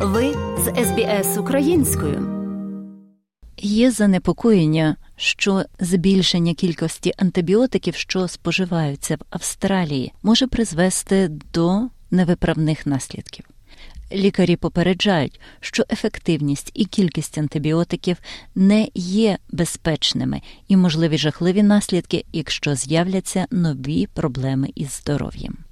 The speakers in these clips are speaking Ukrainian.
Ви з СБС українською. Є занепокоєння, що збільшення кількості антибіотиків, що споживаються в Австралії, може призвести до невиправних наслідків. Лікарі попереджають, що ефективність і кількість антибіотиків не є безпечними і можливі жахливі наслідки, якщо з'являться нові проблеми із здоров'ям.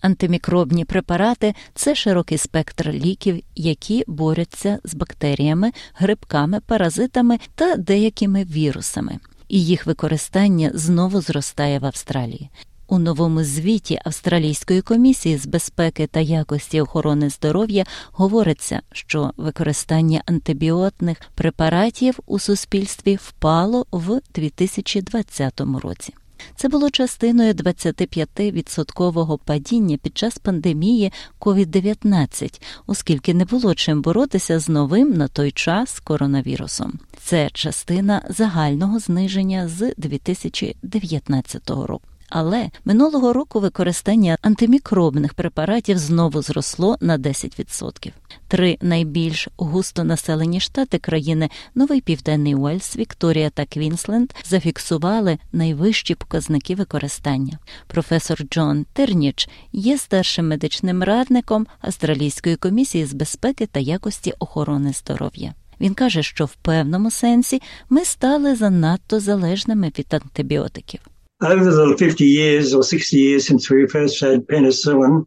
Антимікробні препарати це широкий спектр ліків, які борються з бактеріями, грибками, паразитами та деякими вірусами, і їх використання знову зростає в Австралії. У новому звіті Австралійської комісії з безпеки та якості охорони здоров'я говориться, що використання антибіотних препаратів у суспільстві впало в 2020 році. Це було частиною 25-відсоткового падіння під час пандемії COVID-19, оскільки не було чим боротися з новим на той час коронавірусом. Це частина загального зниження з 2019 року. Але минулого року використання антимікробних препаратів знову зросло на 10%. Три найбільш густонаселені штати країни Новий Південний Уельс, Вікторія та Квінсленд зафіксували найвищі показники використання. Професор Джон Терніч є старшим медичним радником Австралійської комісії з безпеки та якості охорони здоров'я. Він каже, що в певному сенсі ми стали занадто залежними від антибіотиків. Over the 50 years or 60 years since we first had penicillin.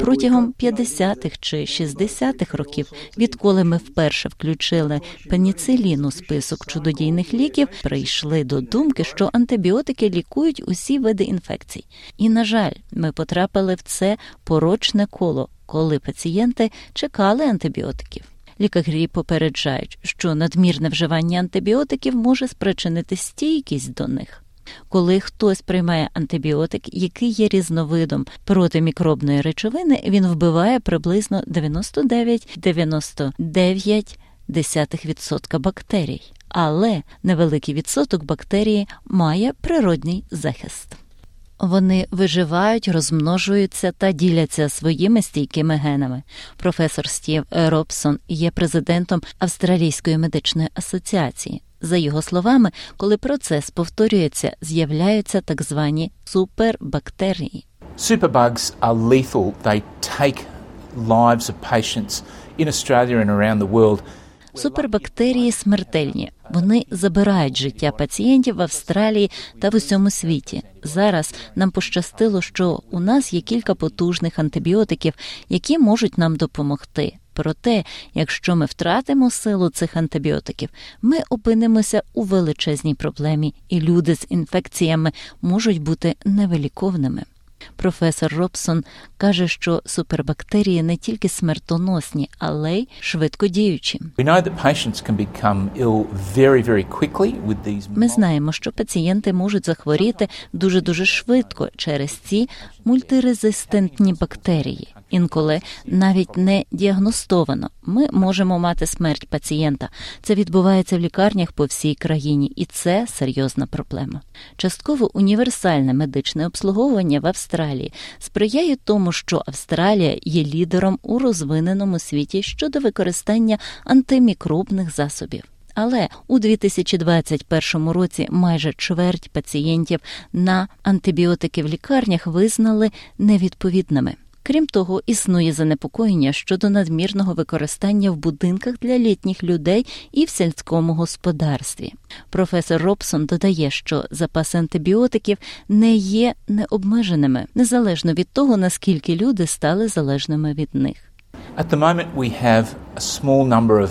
Протягом 50-х чи 60-х років, відколи ми вперше включили пеніцилін у список чудодійних ліків, прийшли до думки, що антибіотики лікують усі види інфекцій. І на жаль, ми потрапили в це порочне коло, коли пацієнти чекали антибіотиків. Лікарі попереджають, що надмірне вживання антибіотиків може спричинити стійкість до них. Коли хтось приймає антибіотик, який є різновидом протимікробної речовини, він вбиває приблизно 99,99% бактерій, але невеликий відсоток бактерії має природний захист. Вони виживають, розмножуються та діляться своїми стійкими генами. Професор Стів Робсон є президентом Австралійської медичної асоціації. За його словами, коли процес повторюється, з'являються так звані супербактерії. Superbugs are lethal. They take lives of patients in Australia and around the world. Супербактерії смертельні. Вони забирають життя пацієнтів в Австралії та в усьому світі. Зараз нам пощастило, що у нас є кілька потужних антибіотиків, які можуть нам допомогти. Проте, якщо ми втратимо силу цих антибіотиків, ми опинимося у величезній проблемі, і люди з інфекціями можуть бути невиліковними. Професор Робсон каже, що супербактерії не тільки смертоносні, але й швидкодіючі. Ми знаємо, що пацієнти можуть захворіти дуже дуже швидко через ці мультирезистентні бактерії. Інколи навіть не діагностовано. Ми можемо мати смерть пацієнта. Це відбувається в лікарнях по всій країні, і це серйозна проблема. Частково універсальне медичне обслуговування в Австралії сприяє тому, що Австралія є лідером у розвиненому світі щодо використання антимікробних засобів. Але у 2021 році майже чверть пацієнтів на антибіотики в лікарнях визнали невідповідними. Крім того, існує занепокоєння щодо надмірного використання в будинках для літніх людей і в сільському господарстві. Професор Робсон додає, що запаси антибіотиків не є необмеженими, незалежно від того, наскільки люди стали залежними від них. At the moment, we have a small number of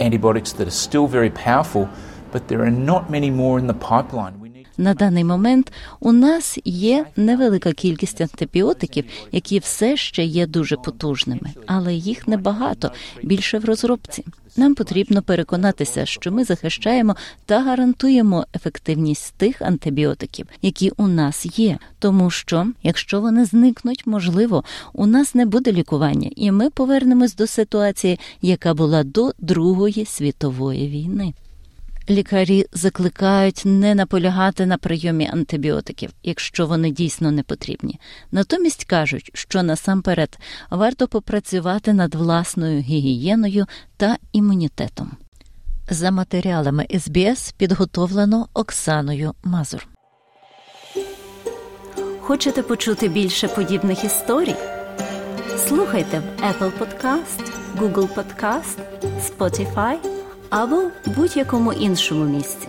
antibiotics that are still very powerful, but there are not many more in the pipeline. На даний момент у нас є невелика кількість антибіотиків, які все ще є дуже потужними, але їх небагато більше в розробці. Нам потрібно переконатися, що ми захищаємо та гарантуємо ефективність тих антибіотиків, які у нас є, тому що якщо вони зникнуть, можливо, у нас не буде лікування, і ми повернемось до ситуації, яка була до Другої світової війни. Лікарі закликають не наполягати на прийомі антибіотиків, якщо вони дійсно не потрібні. Натомість кажуть, що насамперед варто попрацювати над власною гігієною та імунітетом. За матеріалами СБС підготовлено Оксаною Мазур. Хочете почути більше подібних історій? Слухайте в Apple Podcast, Google Podcast, Spotify або будь-якому іншому місці.